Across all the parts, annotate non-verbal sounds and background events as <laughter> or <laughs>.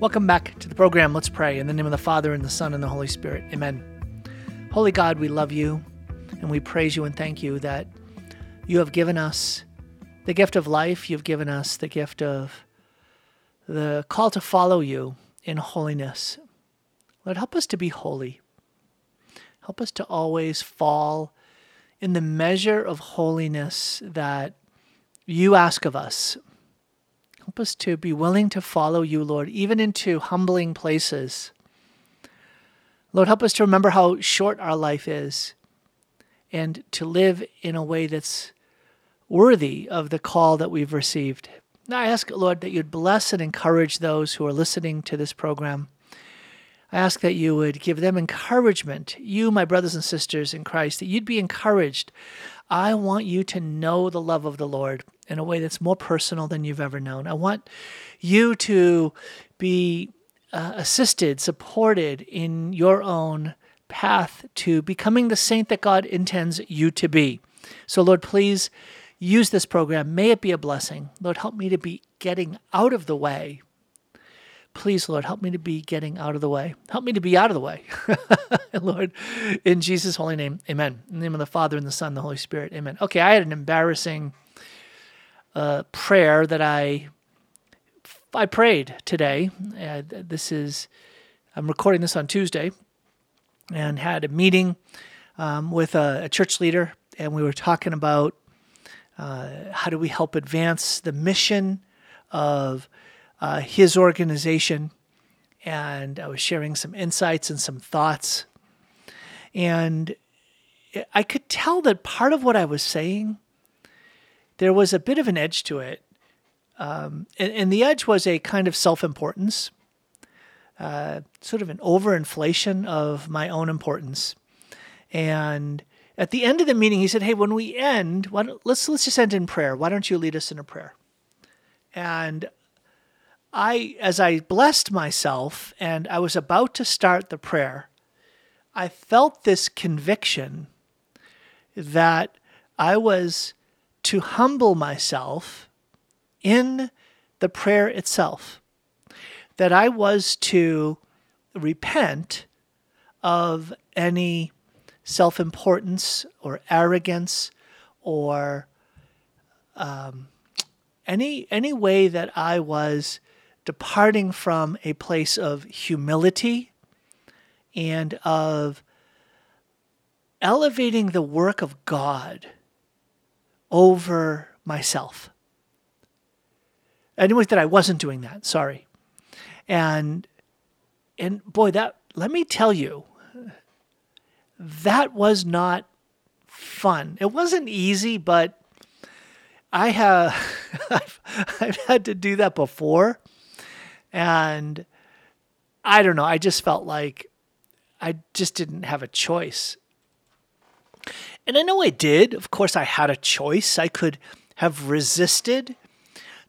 Welcome back to the program. Let's pray. In the name of the Father, and the Son, and the Holy Spirit. Amen. Holy God, we love you and we praise you and thank you that you have given us the gift of life. You've given us the gift of the call to follow you in holiness. Lord, help us to be holy. Help us to always fall in the measure of holiness that you ask of us. Help us to be willing to follow you, Lord, even into humbling places. Lord, help us to remember how short our life is and to live in a way that's worthy of the call that we've received. I ask, Lord, that you'd bless and encourage those who are listening to this program. I ask that you would give them encouragement, you, my brothers and sisters in Christ, that you'd be encouraged. I want you to know the love of the Lord in a way that's more personal than you've ever known. I want you to be uh, assisted, supported in your own path to becoming the saint that God intends you to be. So, Lord, please use this program. May it be a blessing. Lord, help me to be getting out of the way. Please, Lord, help me to be getting out of the way. Help me to be out of the way. <laughs> Lord, in Jesus' holy name, amen. In the name of the Father, and the Son, and the Holy Spirit, amen. Okay, I had an embarrassing uh, prayer that I I prayed today. Uh, this is I'm recording this on Tuesday, and had a meeting um, with a, a, church leader, and we were talking about uh, how do we help advance the mission of uh, his organization. And I was sharing some insights and some thoughts, and I could tell that part of what I was saying there was a bit of an edge to it. Um, and, and, the edge was a kind of self importance, uh, sort of an overinflation of my own importance. And at the end of the meeting, he said, "Hey, when we end, let's let's just end in prayer. Why don't you lead us in a prayer?" And I, as I blessed myself and I was about to start the prayer, I felt this conviction that I was to humble myself in the prayer itself, that I was to repent of any self importance or arrogance or um, any any way that I was departing from a place of humility and of elevating the work of God over myself. Anyways, that I wasn't doing that. Sorry. And and boy, that let me tell you, that was not fun. It wasn't easy, but I have <laughs> I've, I've had to do that before, and I don't know. I just felt like I just didn't have a choice. And I know I did. Of course, I had a choice. I could have resisted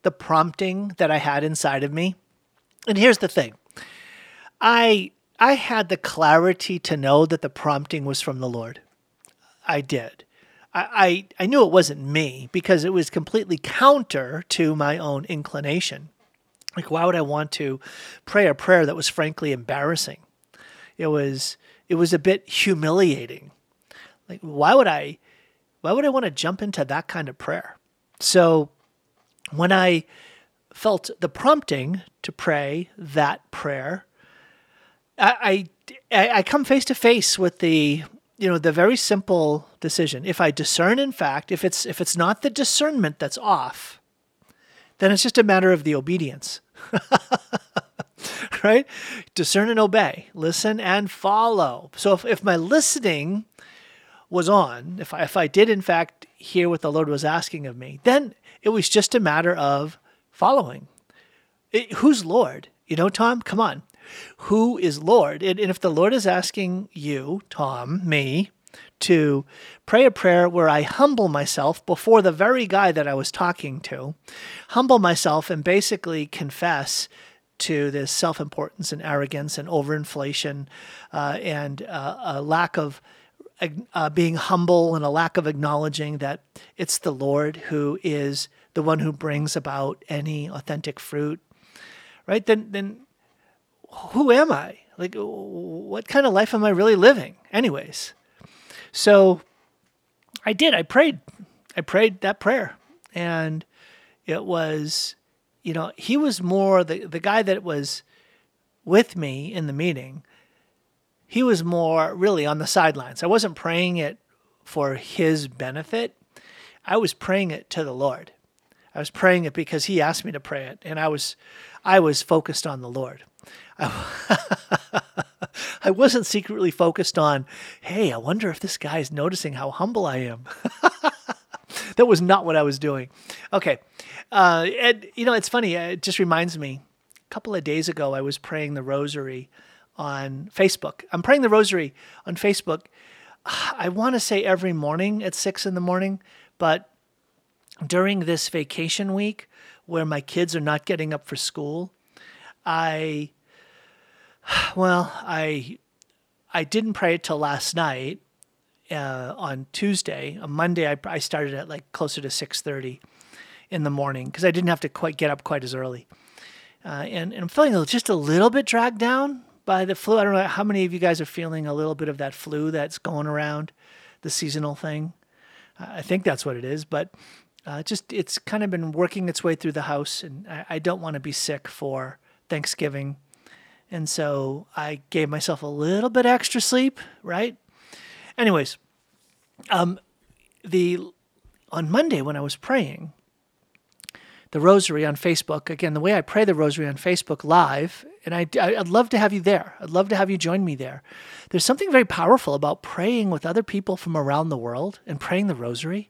the prompting that I had inside of me. And here's the thing I, I had the clarity to know that the prompting was from the Lord. I did. I, I, I knew it wasn't me because it was completely counter to my own inclination. Like, why would I want to pray a prayer that was frankly embarrassing? It was it was a bit humiliating. Like, why would I, why would I want to jump into that kind of prayer? So when I felt the prompting to pray that prayer, I, I, I come face to face with the, you know, the very simple decision. If I discern, in fact, if it's if it's not the discernment that's off, then it's just a matter of the obedience. <laughs> right? Discern and obey, listen and follow. So if, if my listening was on, if I, if I did in fact hear what the Lord was asking of me, then it was just a matter of following. It, who's Lord? You know, Tom, come on. Who is Lord? And, and if the Lord is asking you, Tom, me, to pray a prayer where I humble myself before the very guy that I was talking to, humble myself and basically confess to this self importance and arrogance and overinflation uh, and uh, a lack of uh, being humble and a lack of acknowledging that it's the Lord who is the one who brings about any authentic fruit, right? Then, then who am I? Like, what kind of life am I really living? Anyways, so I did. I prayed. I prayed that prayer. And it was, you know, he was more the, the guy that was with me in the meeting. He was more really on the sidelines. I wasn't praying it for his benefit. I was praying it to the Lord. I was praying it because he asked me to pray it and I was I was focused on the Lord. I, <laughs> I wasn't secretly focused on, hey, I wonder if this guy is noticing how humble I am. <laughs> that was not what I was doing. Okay. Uh, and, you know, it's funny. It just reminds me a couple of days ago, I was praying the rosary on Facebook. I'm praying the rosary on Facebook. I want to say every morning at six in the morning, but during this vacation week where my kids are not getting up for school, I, well, I, I didn't pray it till last night uh, on Tuesday. On Monday, I, I started at like closer to six thirty in the morning because I didn't have to quite get up quite as early. Uh, and, and I'm feeling just a little bit dragged down by the flu. I don't know how many of you guys are feeling a little bit of that flu that's going around, the seasonal thing. I think that's what it is, but uh, just it's kind of been working its way through the house, and I, I don't want to be sick for Thanksgiving. And so I gave myself a little bit extra sleep, right? Anyways, um, the on Monday when I was praying the rosary on Facebook, again, the way I pray the rosary on Facebook live and I, I'd love to have you there. I'd love to have you join me there. There's something very powerful about praying with other people from around the world and praying the rosary.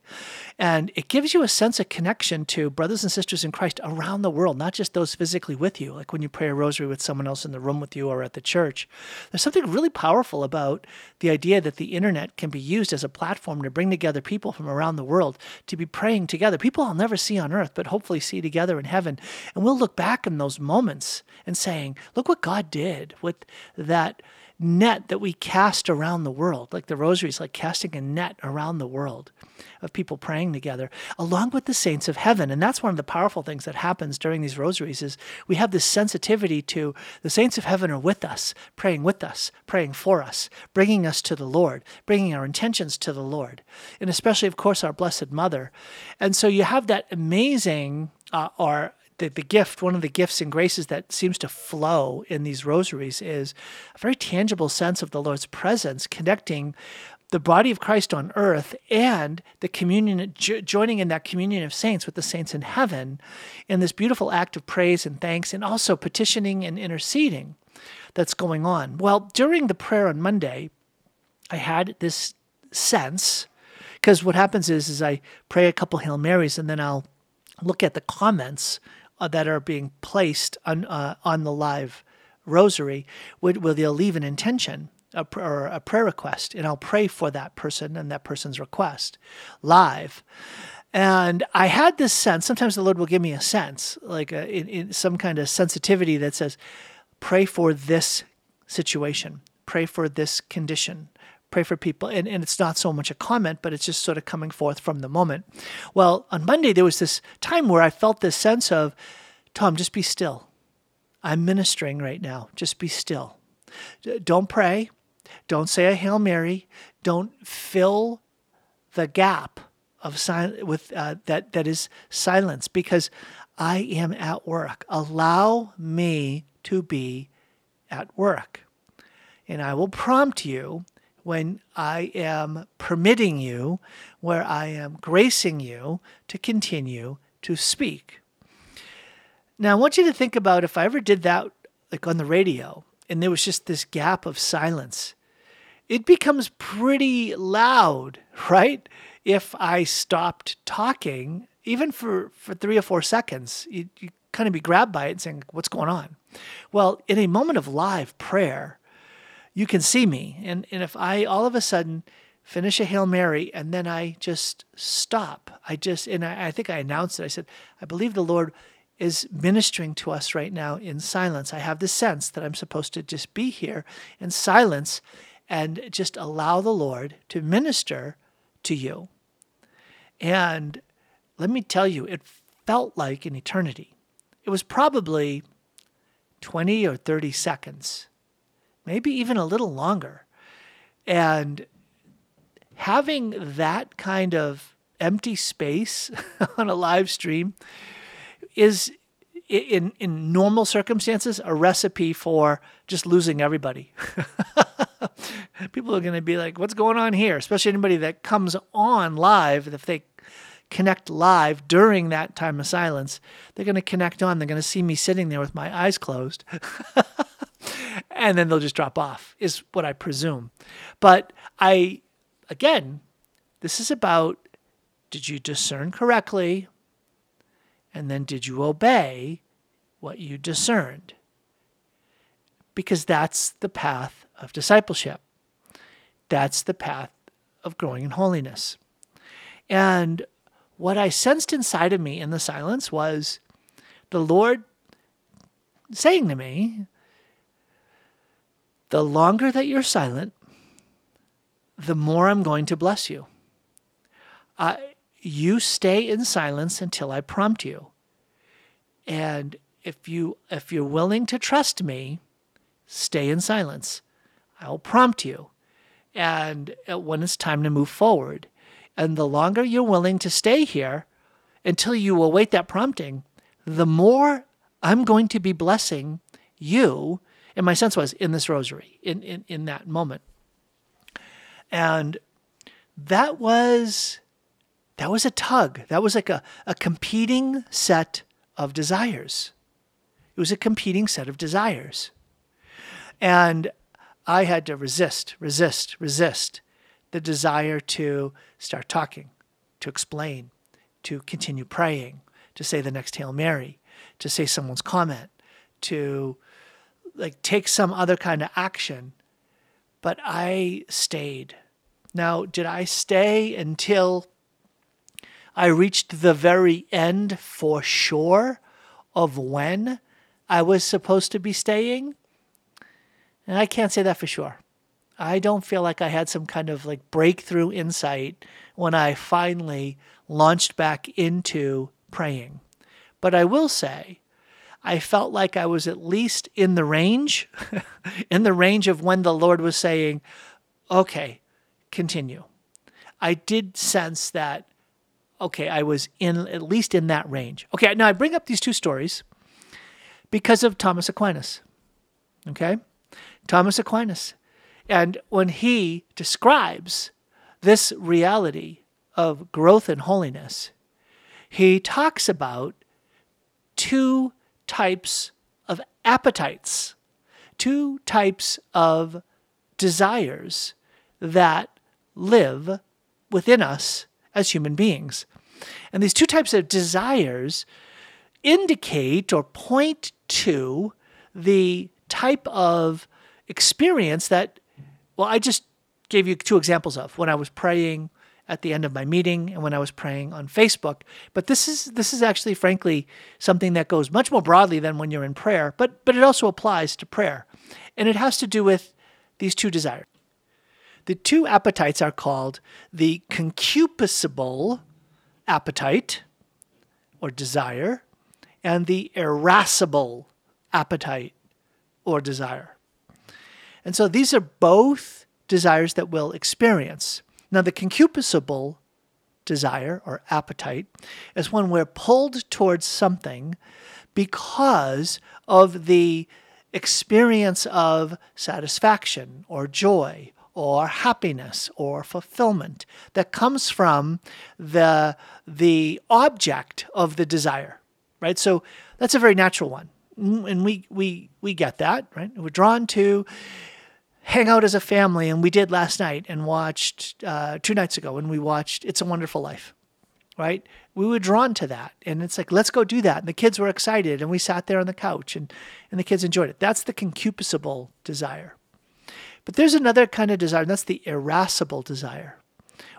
And it gives you a sense of connection to brothers and sisters in Christ around the world, not just those physically with you, like when you pray a rosary with someone else in the room with you or at the church. There's something really powerful about the idea that the internet can be used as a platform to bring together people from around the world to be praying together. People I'll never see on earth, but hopefully see together in heaven. And we'll look back in those moments and saying, look what God did with that net that we cast around the world. Like the rosary is like casting a net around the world of people praying together, along with the saints of heaven. And that's one of the powerful things that happens during these rosaries is we have this sensitivity to the saints of heaven are with us, praying with us, praying for us, bringing us to the Lord, bringing our intentions to the Lord, and especially, of course, our Blessed Mother. And so you have that amazing uh, or the, the gift, one of the gifts and graces that seems to flow in these rosaries is a very tangible sense of the Lord's presence connecting the body of Christ on earth and the communion, joining in that communion of saints with the saints in heaven in this beautiful act of praise and thanks, and also petitioning and interceding that's going on. Well, during the prayer on Monday, I had this sense because what happens is, is I pray a couple Hail Marys and then I'll look at the comments uh, that are being placed on, uh, on the live rosary, where, where they'll leave an intention a, or a prayer request, and I'll pray for that person and that person's request live. And I had this sense, sometimes the Lord will give me a sense, like a, in, in some kind of sensitivity that says, pray for this situation, pray for this condition, pray for people. And, and it's not so much a comment, but it's just sort of coming forth from the moment. Well, on Monday, there was this time where I felt this sense of, Tom, just be still. I'm ministering right now. Just be still. Don't pray. Don't say a Hail Mary. Don't fill the gap of sil- with uh, that that is silence because I am at work. Allow me to be at work. And I will prompt you when I am permitting you, where I am gracing you to continue to speak. Now, I want you to think about if I ever did that, like on the radio, and there was just this gap of silence, it becomes pretty loud, <laughs> right? If I stopped talking, even for, for three or four seconds, you, you kind of be grabbed by it and saying, What's going on? Well, in a moment of live prayer, you can see me. And, and if I all of a sudden finish a Hail Mary and then I just stop, I just, and I, I think I announced it. I said, I believe the Lord is ministering to us right now in silence. I have the sense that I'm supposed to just be here in silence and just allow the Lord to minister to you. And let me tell you, it felt like an eternity. It was probably 20 or 30 seconds, maybe even a little longer. And having that kind of empty space <laughs> on a live stream is in in normal circumstances a recipe for just losing everybody. <laughs> People are going to be like, "What's going on here?" Especially anybody that comes on live if they connect live during that time of silence, they're going to connect on. They're going to see me sitting there with my eyes closed. <laughs> and then they'll just drop off, is what I presume. But I, again, this is about did you discern correctly? And then did you obey what you discerned? Because that's the path of discipleship. That's the path of growing in holiness. And what I sensed inside of me in the silence was the Lord saying to me, The longer that you're silent, the more I'm going to bless you. Uh, you stay in silence until I prompt you. And if you if you're willing to trust me, stay in silence. I'll prompt you. And uh, when it's time to move forward, and the longer you're willing to stay here until you await that prompting, the more I'm going to be blessing you. And my sense was in this rosary, in, in, in that moment. And that was that was a tug. That was like a, a competing set of desires. It was a competing set of desires. And I had to resist, resist, resist the desire to start talking, to explain, to continue praying, to say the next Hail Mary, to say someone's comment, to like take some other kind of action. But I stayed. Now, did I stay until I reached the very end for sure of when I was supposed to be staying? And I can't say that for sure. I don't feel like I had some kind of like breakthrough insight when I finally launched back into praying. But I will say, I felt like I was at least in the range, <laughs> in the range of when the Lord was saying, okay, continue. I did sense that, okay, I was in at least in that range. Okay, now I bring up these two stories because of Thomas Aquinas. Okay? Thomas Aquinas. And when he describes this reality of growth and holiness, he talks about two types of appetites, two types of desires that live within us as human beings. And these two types of desires indicate or point to the type of experience that well, I just gave you two examples of when I was praying at the end of my meeting and when I was praying on Facebook. But this is this is actually frankly something that goes much more broadly than when you're in prayer, but but it also applies to prayer. And it has to do with these two desires. The two appetites are called the concupiscible appetite or desire and the irascible appetite or desire. And so these are both desires that we'll experience. Now, the concupiscible desire or appetite is when we're pulled towards something because of the experience of satisfaction or joy or happiness or fulfillment that comes from the the object of the desire right? So that's a very natural one. Mm, and we we we get that right? We're drawn to hang out as a family, and we did last night and watched uh, two nights ago, and we watched It's a Wonderful Life, right? We were drawn to that, and it's like let's go do that. And the kids were excited, and we sat there on the couch, and and the kids enjoyed it. That's the concupiscible desire. But there's another kind of desire, and that's the irascible desire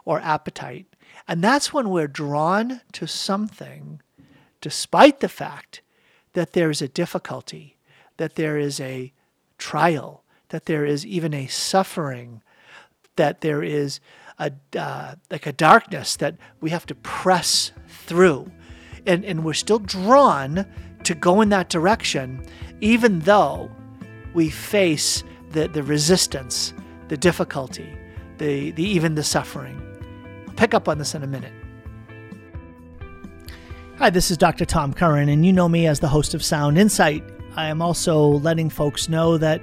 or appetite. And that's when we're drawn to something despite the fact that there is a difficulty, that there is a trial, that there is even a suffering, that there is a uh, like a darkness that we have to press through. and, and we're still drawn to go in that direction, even though we face the, the resistance, the difficulty, the, the even the suffering. I'll pick up on this in a minute. Hi, this is Dr. Tom Curran, and you know me as the host of Sound Insight. I am also letting folks know that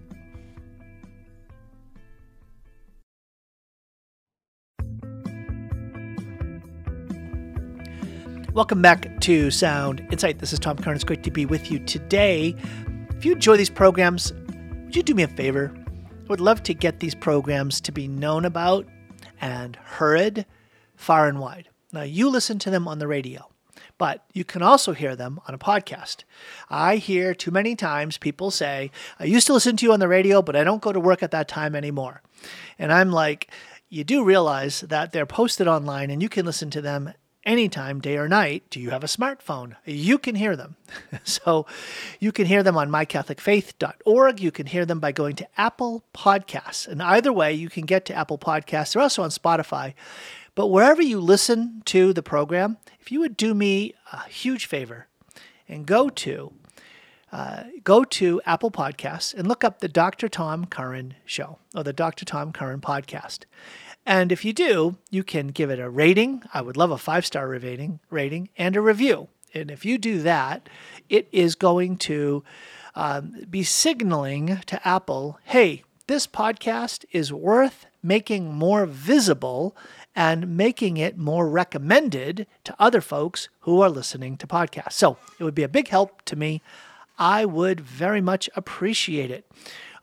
Welcome back to Sound Insight. This is Tom Curran. It's great to be with you today. If you enjoy these programs, would you do me a favor? I would love to get these programs to be known about and heard far and wide. Now, you listen to them on the radio, but you can also hear them on a podcast. I hear too many times people say, I used to listen to you on the radio, but I don't go to work at that time anymore. And I'm like, you do realize that they're posted online and you can listen to them anytime, day or night. Do you have a smartphone? You can hear them. <laughs> so you can hear them on mycatholicfaith.org. You can hear them by going to Apple Podcasts. And either way, you can get to Apple Podcasts. They're also on Spotify. But wherever you listen to the program, if you would do me a huge favor and go to uh, go to Apple Podcasts and look up the Dr. Tom Curran Show or the Dr. Tom Curran Podcast. And if you do, you can give it a rating. I would love a five star rating, rating and a review. And if you do that, it is going to um, be signaling to Apple, hey, this podcast is worth making more visible and making it more recommended to other folks who are listening to podcasts. So it would be a big help to me. I would very much appreciate it.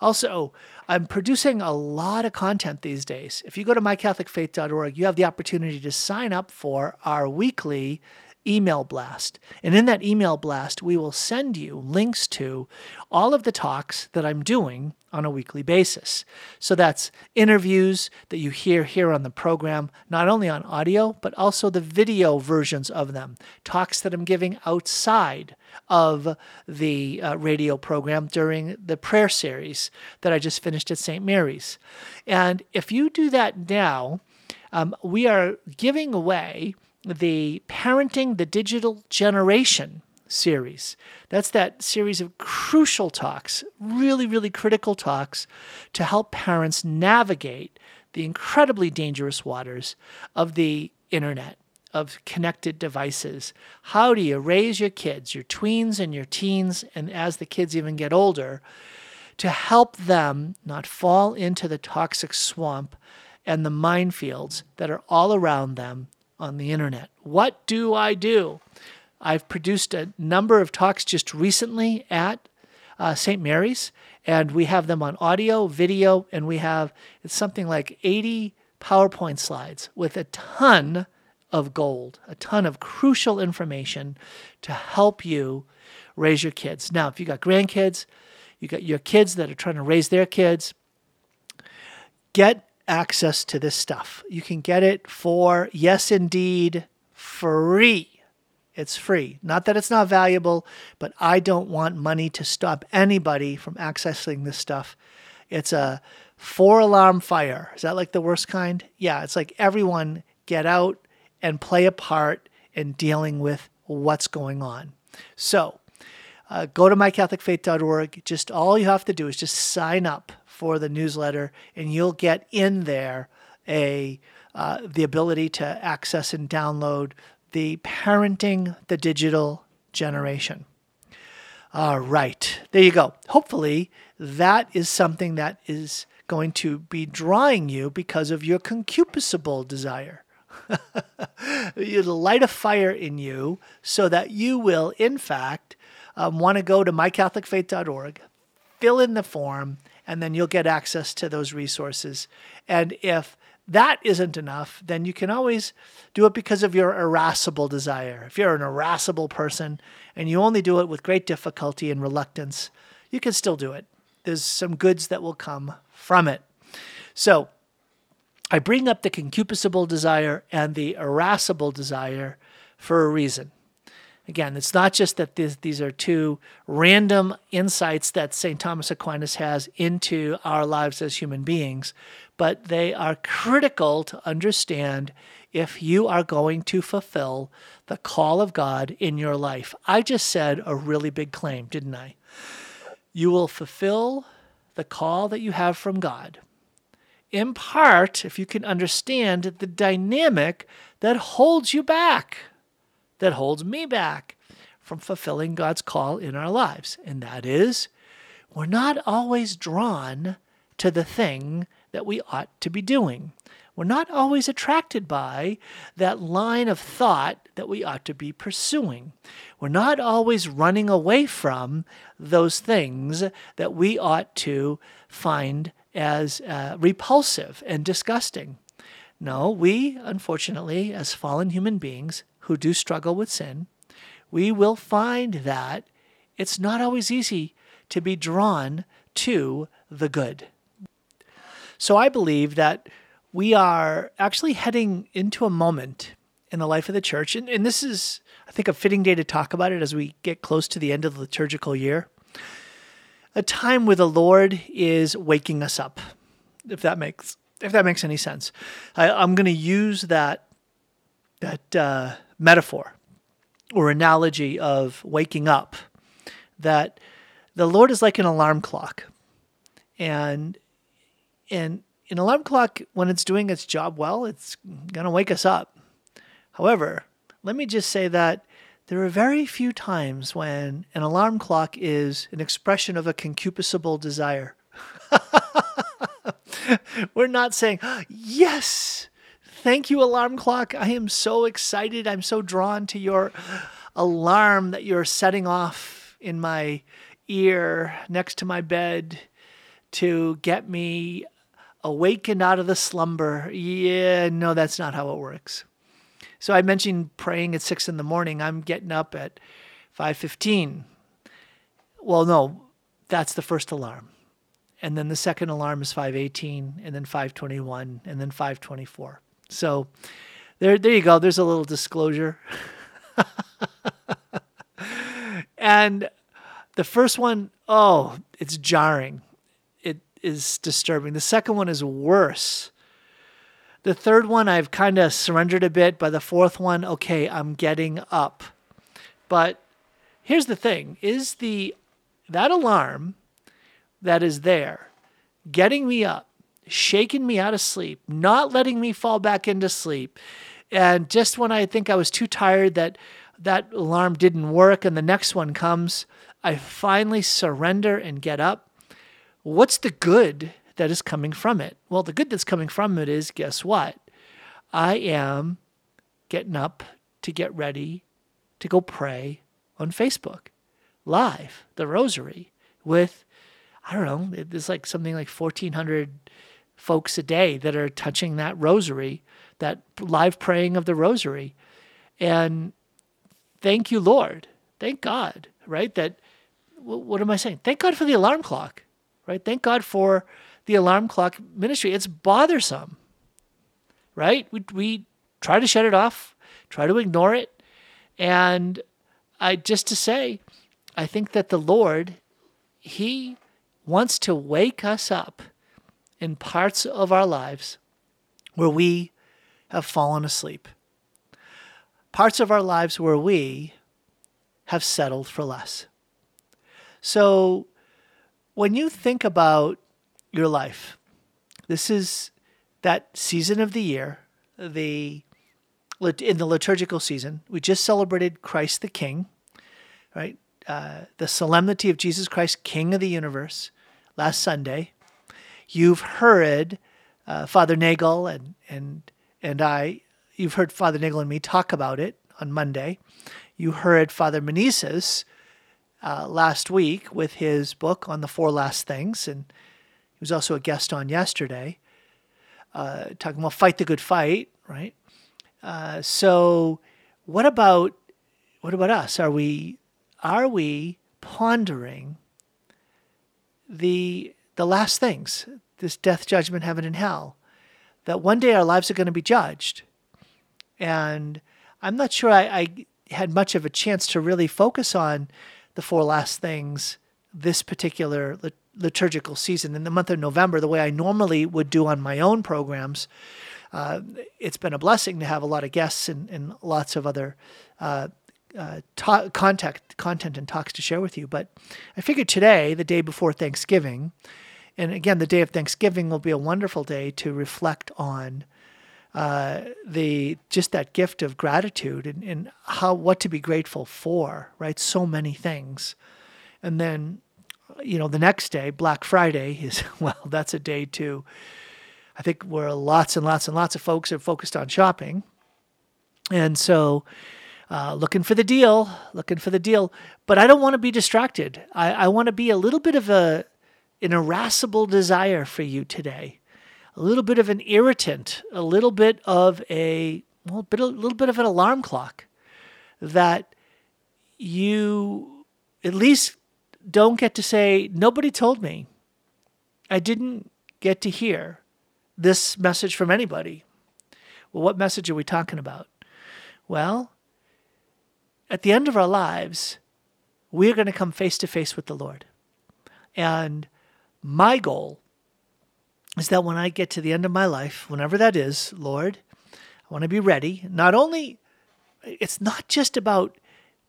Also, I'm producing a lot of content these days. If you go to mycatholicfaith.org, you have the opportunity to sign up for our weekly email blast. And in that email blast, we will send you links to all of the talks that I'm doing on a weekly basis. So that's interviews that you hear here on the program, not only on audio, but also the video versions of them, talks that I'm giving outside of the uh, radio program during the prayer series that I just finished at St. Mary's. And if you do that now, um, we are giving away the Parenting the Digital Generation series. That's that series of crucial talks, really, really critical talks to help parents navigate the incredibly dangerous waters of the internet, of connected devices. How do you raise your kids, your tweens and your teens, and as the kids even get older, to help them not fall into the toxic swamp and the minefields that are all around them on the internet? What do I do? I've produced a number of talks just recently at uh, St. Mary's, and we have them on audio, video, and we have it's something like 80 PowerPoint slides with a ton of gold, a ton of crucial information to help you raise your kids. Now, if you got grandkids, you got your kids that are trying to raise their kids, get access to this stuff. You can get it for, yes, indeed, free. It's free. Not that it's not valuable, but I don't want money to stop anybody from accessing this stuff. It's a four alarm fire. Is that like the worst kind? Yeah, it's like everyone get out and play a part in dealing with what's going on. So, uh, go to mycatholicfaith.org. Just all you have to do is just sign up for the newsletter, and you'll get in there a uh, the ability to access and download the parenting the digital generation. All right, there you go. Hopefully, that is something that is going to be drawing you because of your concupiscible desire. <laughs> It'll light a fire in you so that you will, in fact, um, want to go to mycatholicfaith.org, fill in the form, and then you'll get access to those resources. And if that isn't enough, then you can always do it because of your irascible desire. If you're an irascible person and you only do it with great difficulty and reluctance, you can still do it. There's some goods that will come from it. So, I bring up the concupiscible desire and the irascible desire for a reason. Again, it's not just that this, these are two random insights that St. Thomas Aquinas has into our lives as human beings, but they are critical to understand if you are going to fulfill the call of God in your life. I just said a really big claim, didn't I? You will fulfill the call that you have from God. In part, if you can understand the dynamic that holds you back that holds me back from fulfilling God's call in our lives. And that is, we're not always drawn to the thing that we ought to be doing. We're not always attracted by that line of thought that we ought to be pursuing. We're not always running away from those things that we ought to find as uh, repulsive and disgusting. No, we, unfortunately, as fallen human beings, who do struggle with sin, we will find that it's not always easy to be drawn to the good. So I believe that we are actually heading into a moment in the life of the church, and, and this is, I think, a fitting day to talk about it as we get close to the end of the liturgical year. A time where the Lord is waking us up, if that makes if that makes any sense. I, am going to use that that uh, metaphor or analogy of waking up that the Lord is like an alarm clock. And and an alarm clock, when it's doing its job well, it's going to wake us up. However, let me just say that there are very few times when an alarm clock is an expression of a concupiscible desire. <laughs> We're not saying, yes, Thank you, alarm clock. I am so excited. I'm so drawn to your alarm that you're setting off in my ear next to my bed to get me awakened out of the slumber. Yeah, no, that's not how it works. So I mentioned praying at six in the morning. I'm getting up at five fifteen. Well, no, that's the first alarm, and then the second alarm is five eighteen, and then five twenty one, and then five twenty four. So there, there you go. There's a little disclosure. <laughs> and the first one, oh, it's jarring. Is disturbing. The second one is worse. The third one, I've kind of surrendered a bit. By the fourth one, okay, I'm getting up. But here's the thing: is the that alarm that is there getting me up shaking me out of sleep, not letting me fall back into sleep. And just when I think I was too tired that that alarm didn't work and the next one comes, I finally surrender and get up. What's the good that is coming from it? Well, the good that's coming from it is guess what? I am getting up to get ready to go pray on Facebook live, the rosary, with, I don't know, it's like something like 1,400 folks a day that are touching that rosary, that live praying of the rosary. And thank you, Lord. Thank God, right? That, what am I saying? Thank God for the alarm clock, right? Thank God for the alarm clock ministry. It's bothersome, right? We, we try to shut it off, try to ignore it. And I just to say, I think that the Lord, He wants to wake us up in parts of our lives where we have fallen asleep, parts of our lives where we have settled for less. So, when you think about your life, this is that season of the year, the in the liturgical season. We just celebrated Christ the King, right? Uh, the solemnity of Jesus Christ, King of the universe, last Sunday. You've heard uh, Father Nagel and and and I. You've heard Father Nagel and me talk about it on Monday. You heard Father Meneses uh, last week with his book on the four last things, and he was also a guest on yesterday. uh, talking about fight the good fight, right? Uh, so, what about what about us? Are we are we pondering the the last things, this death, judgment, heaven, and hell? That one day our lives are going to be judged, and I'm not sure I, I had much of a chance to really focus on the four last things this particular liturgical season in the month of November the way I normally would do on my own programs. Uh, it's been a blessing to have a lot of guests and, and lots of other uh, uh, ta- contact, content and talks to share with you. But I figured today, the day before Thanksgiving, and again, the day of Thanksgiving will be a wonderful day to reflect on uh, the just that gift of gratitude and, and how what to be grateful for, right? So many things, and then you know the next day, Black Friday is <laughs> well, that's a day too. I think where lots and lots and lots of folks are focused on shopping, and so. Uh, looking for the deal, looking for the deal. But I don't want to be distracted. I, I want to be a little bit of a an irascible desire for you today a little bit of an irritant, a little bit of a well, bit, a little bit of an alarm clock that you at least don't get to say, nobody told me. I didn't get to hear this message from anybody. Well, what message are we talking about? Well, at the end of our lives, we're going to come face to face with the Lord. And my goal is that when I get to the end of my life, whenever that is, Lord, I want to be ready. Not only, it's not just about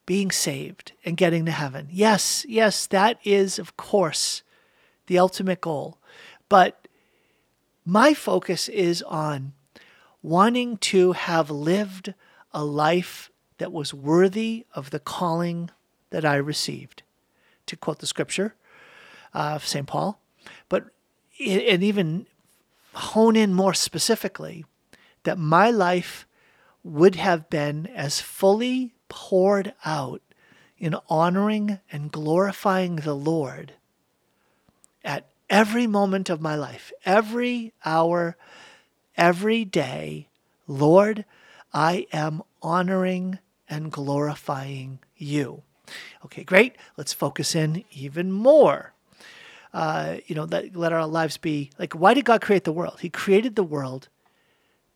being saved and getting to heaven. Yes, yes, that is, of course, the ultimate goal. But my focus is on wanting to have lived a life that was worthy of the calling that I received. To quote the scripture uh, of St. Paul, and even hone in more specifically that my life would have been as fully poured out in honoring and glorifying the Lord at every moment of my life, every hour, every day. Lord, I am honoring and glorifying you. Okay, great. Let's focus in even more uh, you know, let, let our lives be like, why did God create the world? He created the world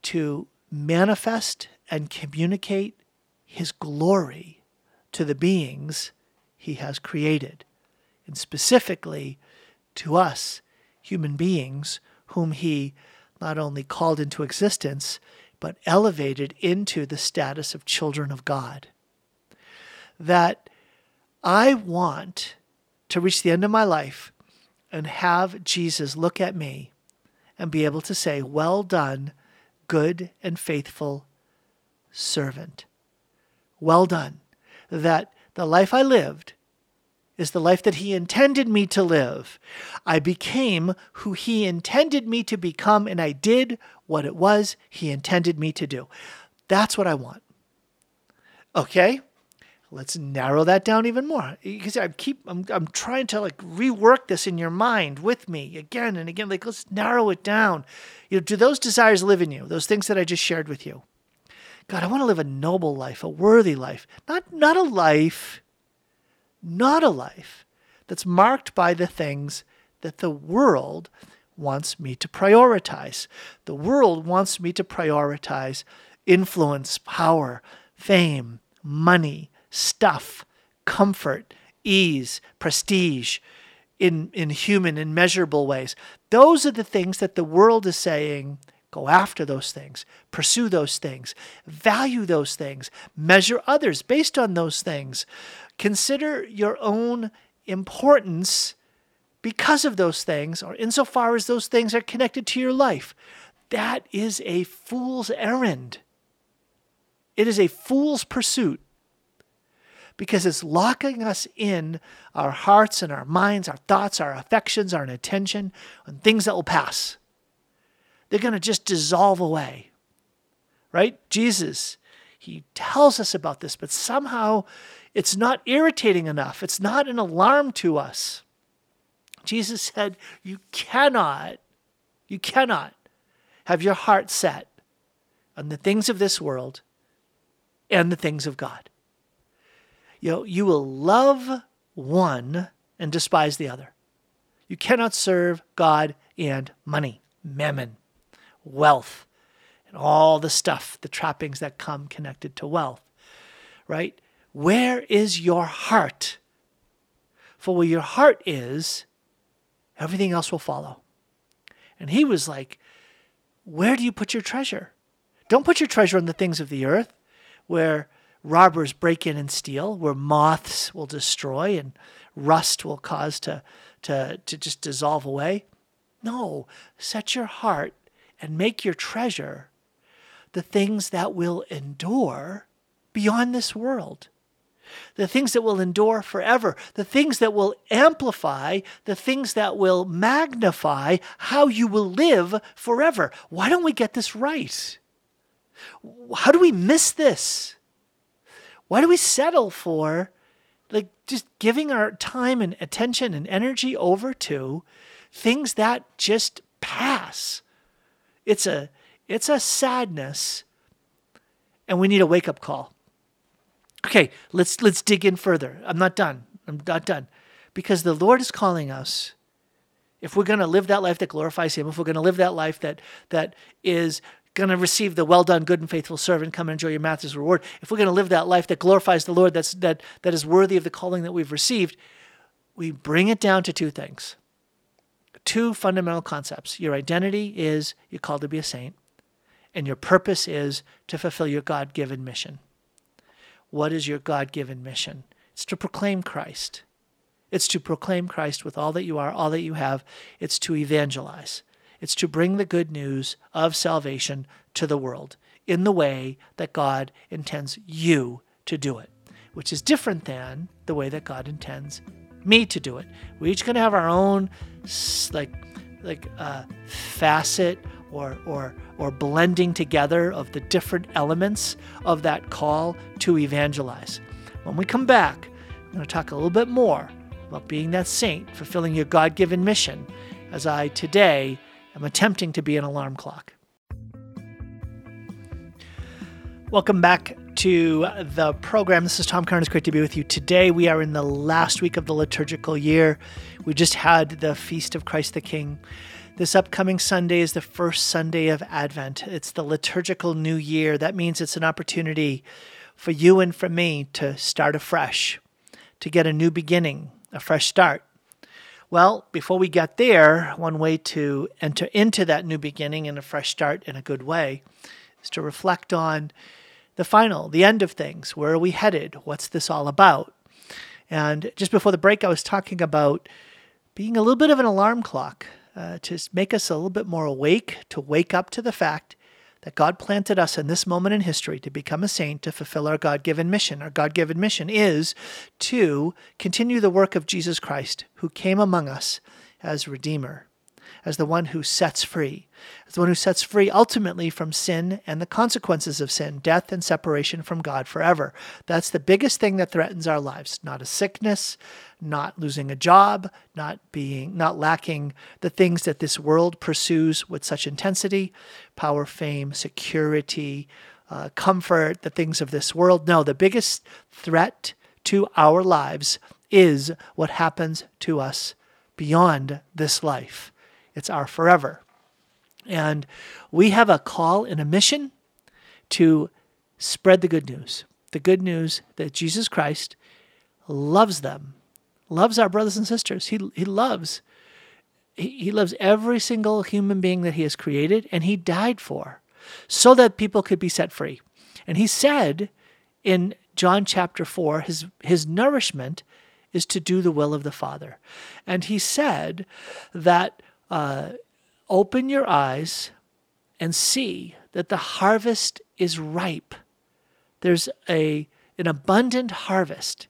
to manifest and communicate his glory to the beings he has created, and specifically to us, human beings, whom he not only called into existence, but elevated into the status of children of God. That I want to reach the end of my life and have Jesus look at me and be able to say, Well done, good and faithful servant. Well done. That the life I lived is the life that He intended me to live. I became who He intended me to become, and I did what it was He intended me to do. That's what I want. Okay? Let's narrow that down even more. Because i keep I'm, I'm trying to like rework this in your mind with me again and again. Like let's narrow it down. You know do those desires live in you? Those things that i just shared with you. God i want to live a noble life a worthy life. Not not a life not a life that's marked by the things that the world wants me to prioritize. The world wants me to prioritize influence power fame money stuff, comfort, ease, prestige in, in human and measurable ways. Those are the things that the world is saying go after those things, pursue those things, value those things, measure others based on those things. Consider your own importance because of those things, or insofar as those things are connected to your life. That is a fool's errand. It is a fool's pursuit because it's locking us in our hearts and our minds, our thoughts, our affections, our attention on things that will pass. They're going to just dissolve away. Right? Jesus, he tells us about this, but somehow it's not irritating enough. It's not an alarm to us. Jesus said, You cannot, you cannot have your heart set on the things of this world and the things of God. You know, you will love one and despise the other. You cannot serve God and money, mammon, wealth, and all the stuff, the trappings that come connected to wealth, right? Where is your heart? For where your heart is, everything else will follow. And he was like, Where do you put your treasure? Don't put your treasure in the things of the earth, where robbers break in and steal, where moths will destroy and rust will cause to, to, to just dissolve away. No, set your heart and make your treasure the things that will endure beyond this world. The things that will endure forever, the things that will amplify, the things that will magnify how you will live forever. Why don't we get this right? How do we miss this? Why do we settle for like just giving our time and attention and energy over to things that just pass? It's a it's a sadness and we need a wake-up call. Okay, let's let's dig in further. I'm not done. I'm not done. Because the Lord is calling us if we're going to live that life that glorifies him, if we're going to live that life that that is going to receive the well done, good and faithful servant, come and enjoy your master's reward, if we're going to live that life that glorifies the Lord, that's, that, that is worthy of the calling that we've received, we bring it down to two things. Two fundamental concepts. Your identity is you're called to be a saint, and your purpose is to fulfill your God given mission. What is your God given mission? It's to proclaim Christ. It's to proclaim Christ with all that you are, all that you have. It's to evangelize. It's to bring the good news of salvation to the world in the way that God intends you to do it, which is different than the way that God intends me to do it. We're each going to have our own like like uh, facet or or or blending together of the different elements of that call to evangelize. When we come back, I'm going to talk a little bit more about being that saint, fulfilling your God-given mission, as I today am attempting to be an alarm clock. Welcome back to the program. This is Tom. It's great to be with you. Today, we are in the last week of the liturgical year. We just had the Feast of Christ the King. This upcoming Sunday is the first Sunday of Advent. It's the liturgical new year. That means it's an opportunity for you and for me to start afresh, to get a new beginning, a fresh start. Well, before we get there, one way to enter into that new beginning and a fresh start in a good way is to reflect on the final, the end of things. Where are we headed? What's this all about? And just before the break, I was talking about being a little bit of an alarm clock uh, to make us a little bit more awake, to wake up to the fact that God planted us in this moment in history to become a saint to fulfill our God given mission. Our God given mission is to continue the work of Jesus Christ, who came among us as Redeemer, as the one who sets free, as the one who sets free ultimately from sin and the consequences of sin, death and separation from God forever. That's the biggest thing that threatens our lives, not a sickness, not losing a job, not being not lacking the things that this world pursues with such intensity, power, fame, security, uh, comfort, the things of this world. No, the biggest threat to our lives is what happens to us beyond this life. It's our forever. And we have a call and a mission to spread the good news. The good news that Jesus Christ loves them loves our brothers and sisters. He, he loves. He, he loves every single human being that he has created, and he died for so that people could be set free. And he said in John chapter 4, his, his nourishment is to do the will of the Father. And he said that uh, open your eyes and see that the harvest is ripe. There's a, an abundant harvest.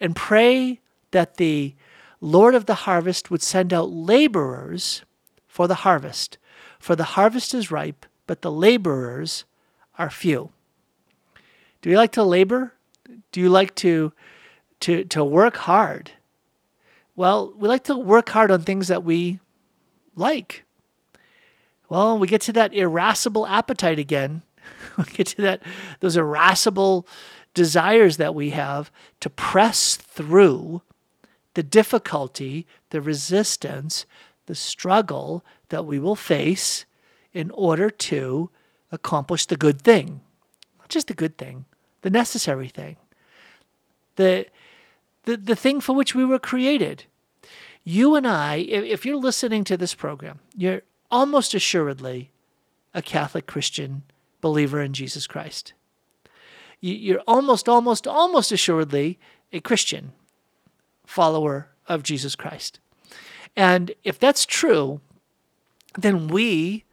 And pray that the Lord of the harvest would send out laborers for the harvest. For the harvest is ripe, but the laborers are few. Do you like to labor? Do you like to, to, to work hard? Well, we like to work hard on things that we like. Well, we get to that irascible appetite again. <laughs> we get to that those irascible desires that we have to press through the difficulty, the resistance, the struggle that we will face in order to accomplish the good thing. Not just the good thing, the necessary thing. The the, the thing for which we were created. You and I, if, you're listening to this program, you're almost assuredly a Catholic Christian believer in Jesus Christ. You're almost, almost, almost assuredly a Christian follower of Jesus Christ. And if that's true, then we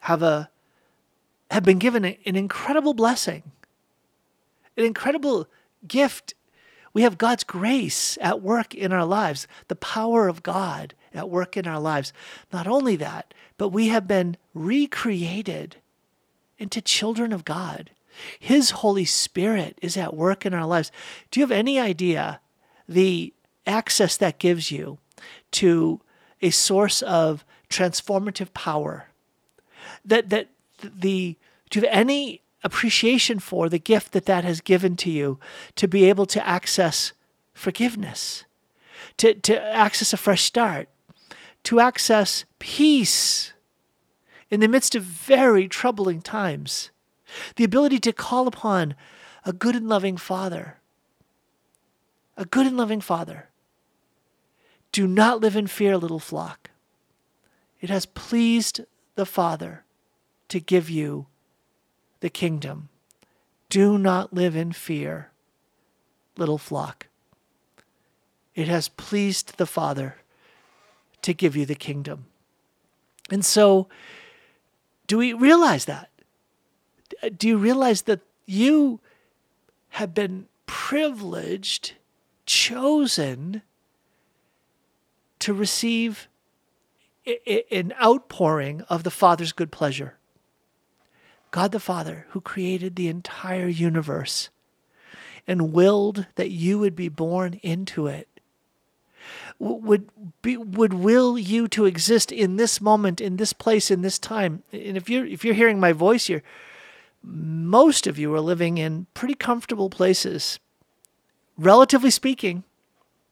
have a have been given an incredible blessing, an incredible gift we have God's grace at work in our lives, the power of God at work in our lives. Not only that, but we have been recreated into children of God. His Holy Spirit is at work in our lives. Do you have any idea the access that gives you to a source of transformative power? That that the do you have any appreciation for the gift that that has given to you to be able to access forgiveness, to, to access a fresh start, to access peace in the midst of very troubling times, the ability to call upon a good and loving Father. A good and loving Father. Do not live in fear, little flock. It has pleased the Father to give you the kingdom. Do not live in fear, little flock. It has pleased the Father to give you the kingdom. And so, do we realize that? Do you realize that you have been privileged, chosen to receive an outpouring of the Father's good pleasure? God the Father, who created the entire universe and willed that you would be born into it, would be, would will you to exist in this moment, in this place, in this time. And if you're if you're hearing my voice here, most of you are living in pretty comfortable places, relatively speaking,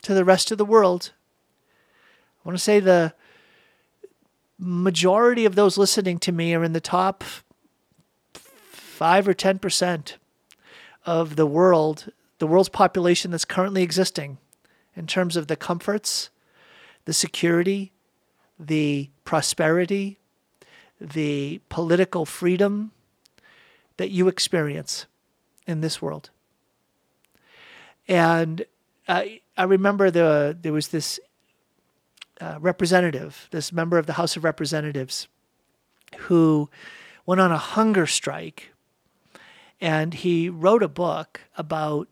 to the rest of the world. I want to say the majority of those listening to me are in the top 5 or 10% of the world, the world's population that's currently existing in terms of the comforts, the security, the prosperity, the political freedom that you experience in this world. And I, I remember the, there was this uh, representative, this member of the House of Representatives, who went on a hunger strike and he wrote a book about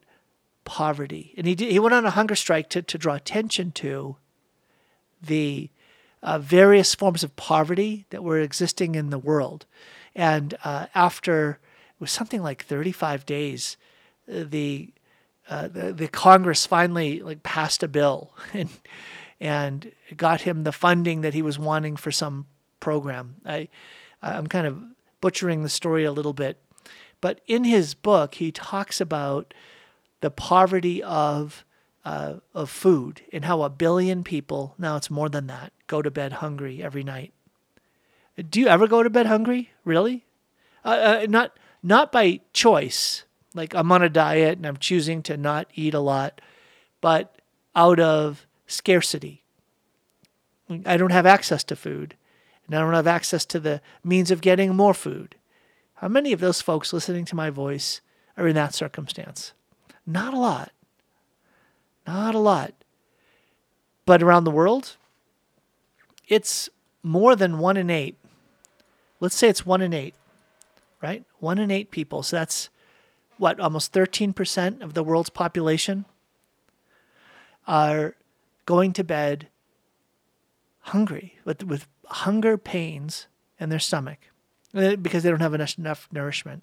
poverty. And he did, he went on a hunger strike to, to draw attention to the uh, various forms of poverty that were existing in the world. And uh, after it was something like 35 days, the, uh, the the Congress finally like passed a bill <laughs> and and got him the funding that he was wanting for some program. I I'm kind of butchering the story a little bit, but in his book, he talks about the poverty of uh, of food and how a billion people now it's more than that go to bed hungry every night. Do you ever go to bed hungry? Really? Uh, uh, not not by choice. Like I'm on a diet and I'm choosing to not eat a lot, but out of scarcity. I don't have access to food, and I don't have access to the means of getting more food. How many of those folks listening to my voice are in that circumstance? Not a lot. Not a lot. But around the world, it's more than one in eight. Let's say it's one in eight, right? One in eight people. So that's what, almost 13% of the world's population are going to bed hungry, with, with hunger pains in their stomach. Uh, because they don't have enough, enough nourishment.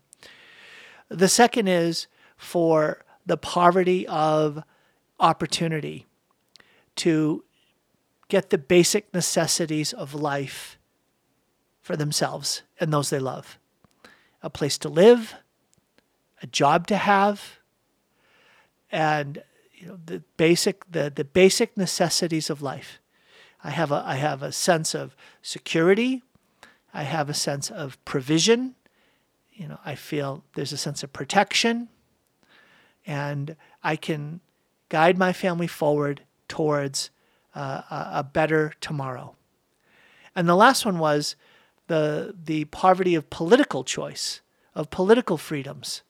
The second is for the poverty of opportunity to get the basic necessities of life for themselves and those they love a place to live, a job to have, and you know the basic the, the basic necessities of life. I have a I have a sense of security. I have a sense of provision. You know, I feel there's a sense of protection and I can guide my family forward towards uh, a better tomorrow. And the last one was the the poverty of political choice, of political freedoms,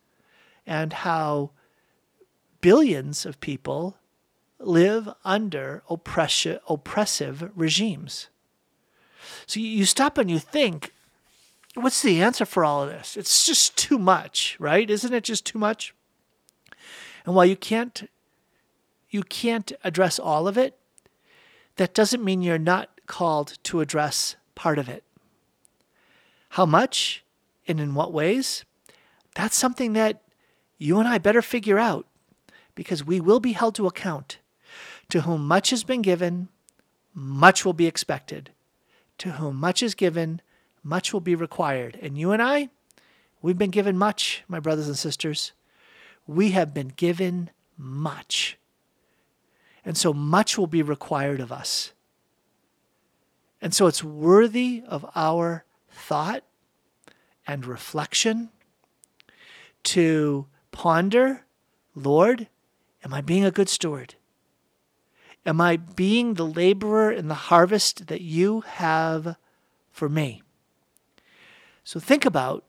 and how billions of people live under oppressive, oppressive regimes. So you stop and you think, what's the answer for all of this? It's just too much, right? Isn't it just too much? And while you can't you can't address all of it, that doesn't mean you're not called to address part of it. How much and in what ways? That's something that you and I better figure out because we will be held to account. To whom much has been given, much will be expected. To whom much is given, much will be required. And you and I, we've been given much, my brothers and sisters. We have been given much. And so much will be required of us. And so it's worthy of our thought and reflection to ponder Lord, am I being a good steward? Am I being the laborer in the harvest that you have for me? So think about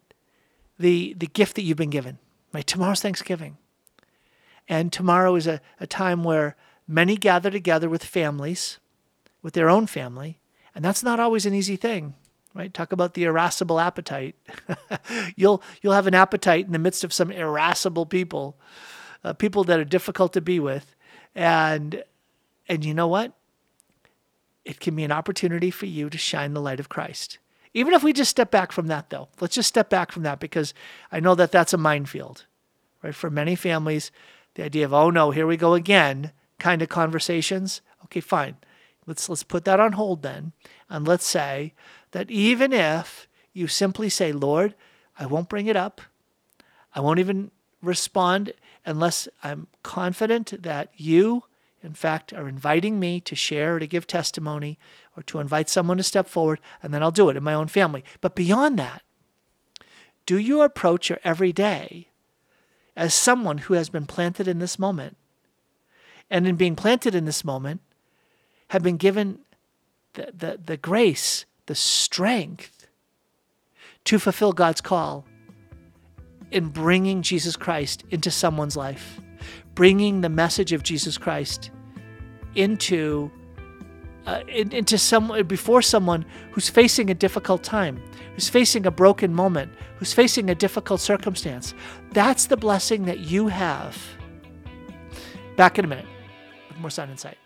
the, the gift that you've been given. Right? Tomorrow's Thanksgiving. And tomorrow is a, a time where many gather together with families, with their own family, and that's not always an easy thing, right? Talk about the irascible appetite. <laughs> you'll you'll have an appetite in the midst of some irascible people, uh, people that are difficult to be with, and and you know what? It can be an opportunity for you to shine the light of Christ. Even if we just step back from that, though, let's just step back from that because I know that that's a minefield, right? For many families, the idea of oh no, here we go again, kind of conversations. Okay, fine. Let's let's put that on hold then, and let's say that even if you simply say, "Lord, I won't bring it up. I won't even respond unless I'm confident that you in fact, are inviting me to share or to give testimony or to invite someone to step forward, and then I'll do it in my own family. But beyond that, do you approach your everyday as someone who has been planted in this moment? And in being planted in this moment, have been given the, the, the grace, the strength to fulfill God's call in bringing Jesus Christ into someone's life bringing the message of Jesus Christ into uh, into some before someone who's facing a difficult time, who's facing a broken moment, who's facing a difficult circumstance. That's the blessing that you have. Back in a minute with more Sound Insight.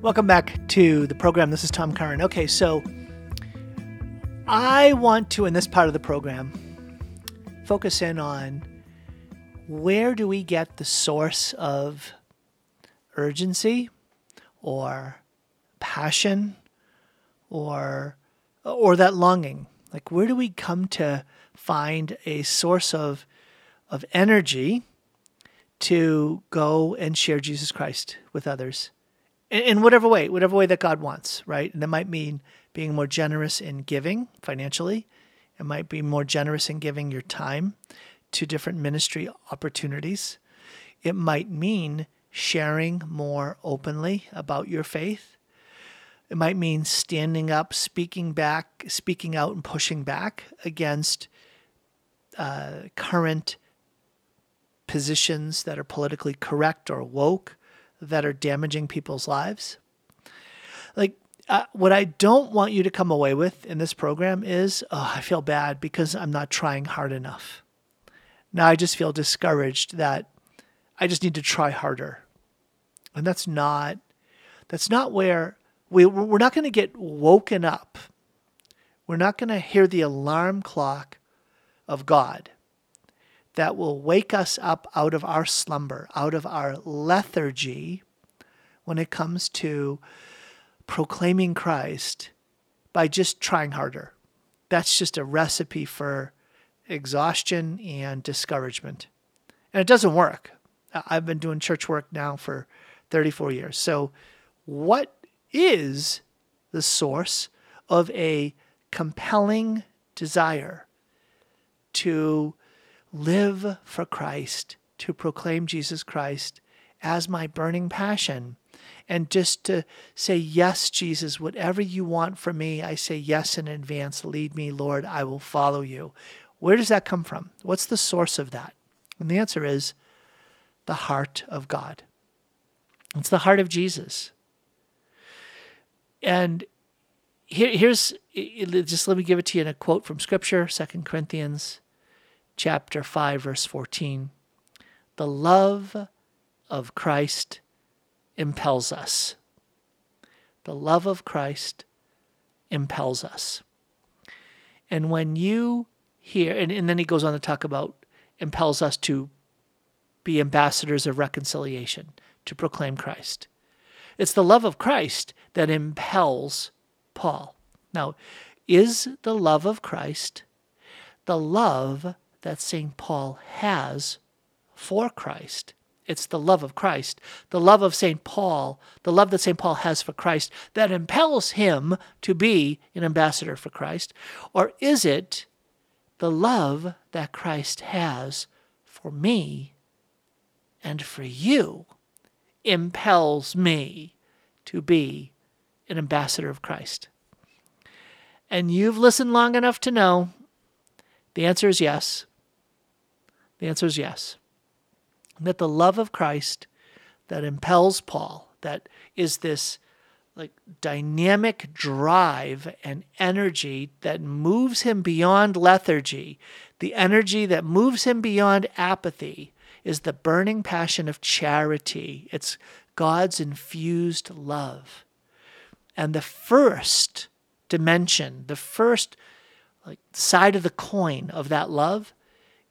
Welcome back to the program. This is Tom Curran. Okay, so I want to, in this part of the program, focus in on where do we get the source of urgency or passion or or that longing? Like where do we come to find a source of of energy to go and share Jesus Christ with others in, in whatever way whatever way that God wants right? And that might mean being more generous in giving financially it might be more generous in giving your time to different ministry opportunities. It might mean sharing more openly about your faith. It might mean standing up, speaking back, speaking out, and pushing back against uh, current positions that are politically correct or woke that are damaging people's lives. Like uh, what I don't want you to come away with in this program is oh, I feel bad because I'm not trying hard enough. Now I just feel discouraged that I just need to try harder. And that's not that's not where we we're not going to get woken up. We're not going to hear the alarm clock of God that will wake us up out of our slumber, out of our lethargy when it comes to proclaiming Christ by just trying harder. That's just a recipe for exhaustion and discouragement. And it doesn't work. I've been doing church work now for 34 years. So, what is the source of a compelling desire to live for Christ, to proclaim Jesus Christ as my burning passion? And just to say, Yes, Jesus, whatever you want from me, I say yes in advance. Lead me, Lord, I will follow you. Where does that come from? What's the source of that? And the answer is the heart of God. It's the heart of Jesus. And here, here's just let me give it to you in a quote from Scripture, 2 Corinthians chapter 5, verse 14. The love of Christ impels us. The love of Christ impels us. And when you hear, and, and then he goes on to talk about impels us to be ambassadors of reconciliation, to proclaim Christ. It's the love of Christ that impels Paul. Now, is the love of Christ the love that St. Paul has for Christ? It's the love of Christ, the love of St. Paul, the love that St. Paul has for Christ that impels him to be an ambassador for Christ? Or is it the love that Christ has for me and for you impels me to be an ambassador of Christ? And you've listened long enough to know the answer is yes. The answer is yes. That the love of Christ that impels Paul, that is this like dynamic drive and energy that moves him beyond lethargy, the energy that moves him beyond apathy, is the burning passion of charity. It's God's infused love. And the first dimension, the first like side of the coin of that love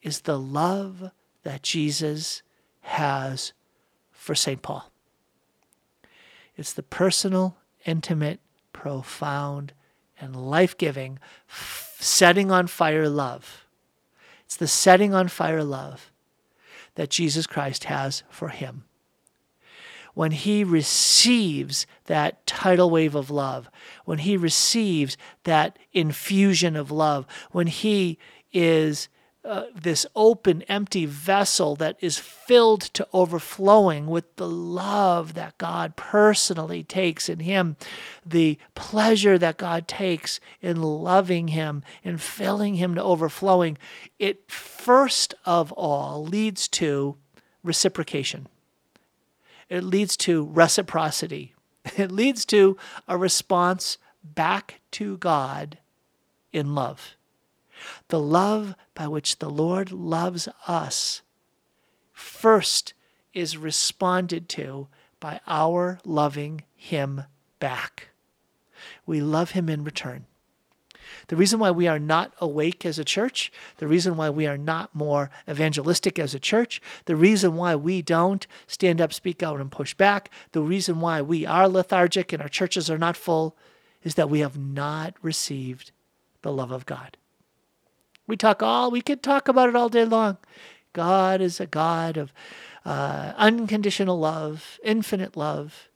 is the love that Jesus has for St. Paul. It's the personal, intimate, profound, and life giving setting on fire love. It's the setting on fire love that Jesus Christ has for him. When he receives that tidal wave of love, when he receives that infusion of love, when he is uh, this open, empty vessel that is filled to overflowing with the love that God personally takes in Him, the pleasure that God takes in loving Him and filling Him to overflowing, it first of all leads to reciprocation. It leads to reciprocity. <laughs> It leads to a response back to God in love the love by which the Lord loves us first is responded to by our loving Him back. We love Him in return. The reason why we are not awake as a church, the reason why we are not more evangelistic as a church, the reason why we don't stand up, speak out, and push back, the reason why we are lethargic and our churches are not full is that we have not received the love of God. We talk all, we could talk about it all day long. God is a God of uh, unconditional love, infinite love.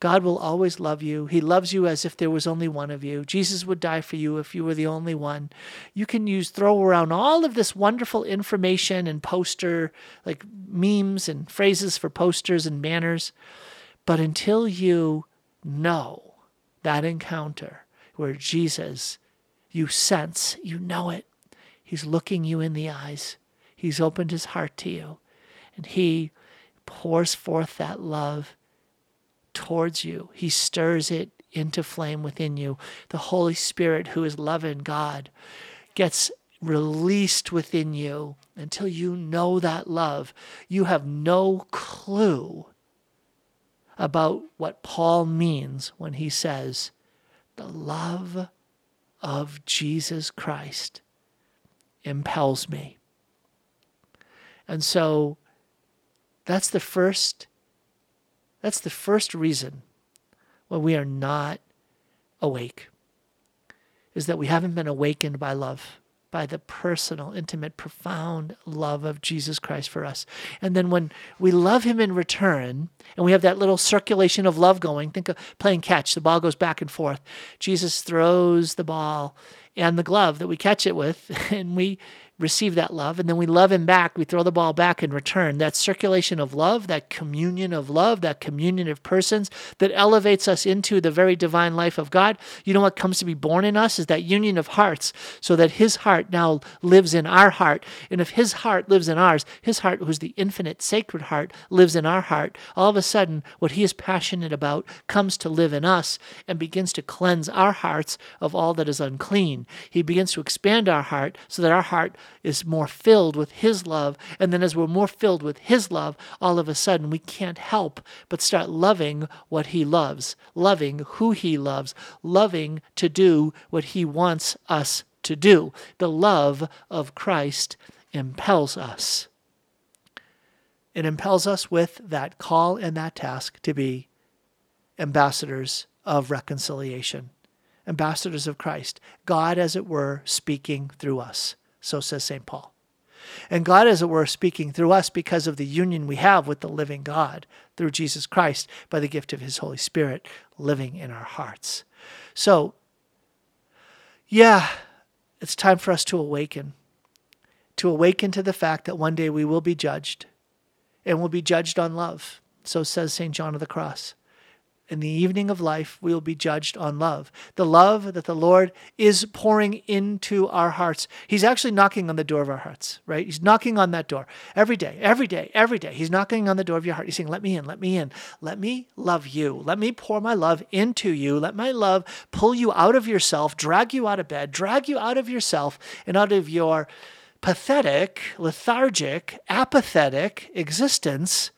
God will always love you. He loves you as if there was only one of you. Jesus would die for you if you were the only one. You can use, throw around all of this wonderful information and poster, like memes and phrases for posters and banners. But until you know that encounter where Jesus, you sense, you know it, He's looking you in the eyes. He's opened his heart to you. And he pours forth that love towards you. He stirs it into flame within you. The Holy Spirit, who is love and God, gets released within you until you know that love. You have no clue about what Paul means when he says, the love of Jesus Christ impels me. And so that's the first that's the first reason why we are not awake is that we haven't been awakened by love by the personal, intimate, profound love of Jesus Christ for us. And then when we love him in return, and we have that little circulation of love going, think of playing catch, the ball goes back and forth. Jesus throws the ball and the glove that we catch it with, <laughs> and we receive that love, and then we love him back. We throw the ball back in return. That circulation of love, that communion of love, that communion of persons that elevates us into the very divine life of God. You know what comes to be born in us is that union of hearts, so that his heart now lives in our heart. And if his heart lives in ours, his heart, who's the infinite sacred heart, lives in our heart, all of a sudden, what he is passionate about comes to live in us and begins to cleanse our hearts of all that is unclean. He begins to expand our heart so that our heart is more filled with His love. And then as we're more filled with His love, all of a sudden we can't help but start loving what He loves, loving who He loves, loving to do what He wants us to do. The love of Christ impels us. It impels us with that call and that task to be ambassadors of reconciliation, ambassadors of Christ, God, as it were, speaking through us. So says St. Paul. And God, as it were, speaking through us because of the union we have with the living God through Jesus Christ by the gift of his Holy Spirit living in our hearts. So, yeah, it's time for us to awaken, to awaken to the fact that one day we will be judged and will be judged on love. So says St. John of the Cross in the evening of life, we will be judged on love. The love that the Lord is pouring into our hearts. He's actually knocking on the door of our hearts, right? He's knocking on that door every day, every day, every day. He's knocking on the door of your heart. He's saying, Let me in, let me in. Let me love you. Let me pour my love into you. Let my love pull you out of yourself, drag you out of bed, drag you out of yourself and out of your pathetic, lethargic, apathetic existence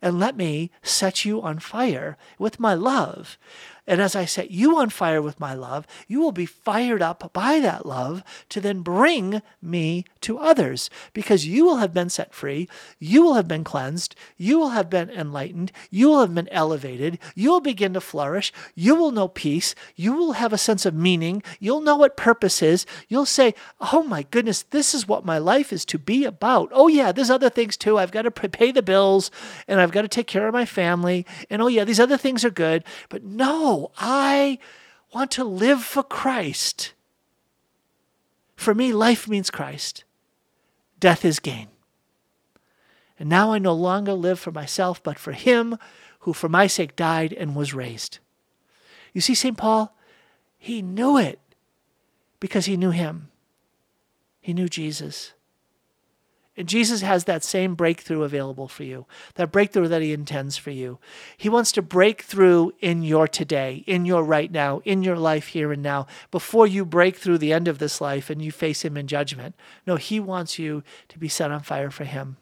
and let me set you on fire with my love. And as I set you on fire with my love, you will be fired up by that love to then bring me to others because you will have been set free. You will have been cleansed. You will have been enlightened. You will have been elevated. You will begin to flourish. You will know peace. You will have a sense of meaning. You'll know what purpose is. You'll say, Oh my goodness, this is what my life is to be about. Oh, yeah, there's other things too. I've got to pay the bills and I've got to take care of my family. And oh, yeah, these other things are good. But no, I want to live for Christ. For me, life means Christ, death is gain. And now I no longer live for myself, but for Him who for my sake died and was raised. You see, St. Paul, he knew it because he knew Him, he knew Jesus. And Jesus has that same breakthrough available for you, that breakthrough that He intends for you. He wants to break through in your today, in your right now, in your life here and now, before you break through the end of this life and you face Him in judgment. No, He wants you to be set on fire for Him.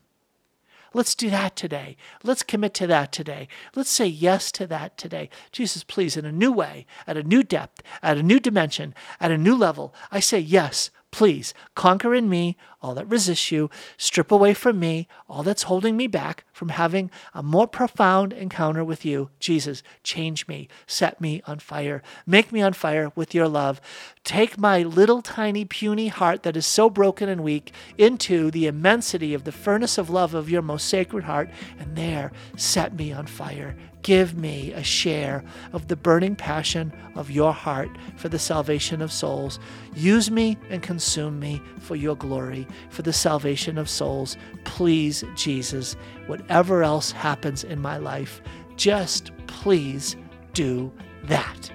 Let's do that today. Let's commit to that today. Let's say yes to that today. Jesus, please, in a new way, at a new depth, at a new dimension, at a new level, I say yes. Please conquer in me all that resists you, strip away from me all that's holding me back from having a more profound encounter with you. Jesus, change me, set me on fire, make me on fire with your love. Take my little tiny puny heart that is so broken and weak into the immensity of the furnace of love of your most sacred heart, and there set me on fire. Give me a share of the burning passion of your heart for the salvation of souls. Use me and consume me for your glory, for the salvation of souls. Please, Jesus, whatever else happens in my life, just please do that.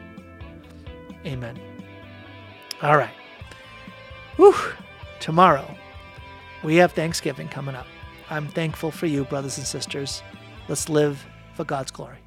Amen. All right. Whew. Tomorrow, we have Thanksgiving coming up. I'm thankful for you, brothers and sisters. Let's live for God's glory.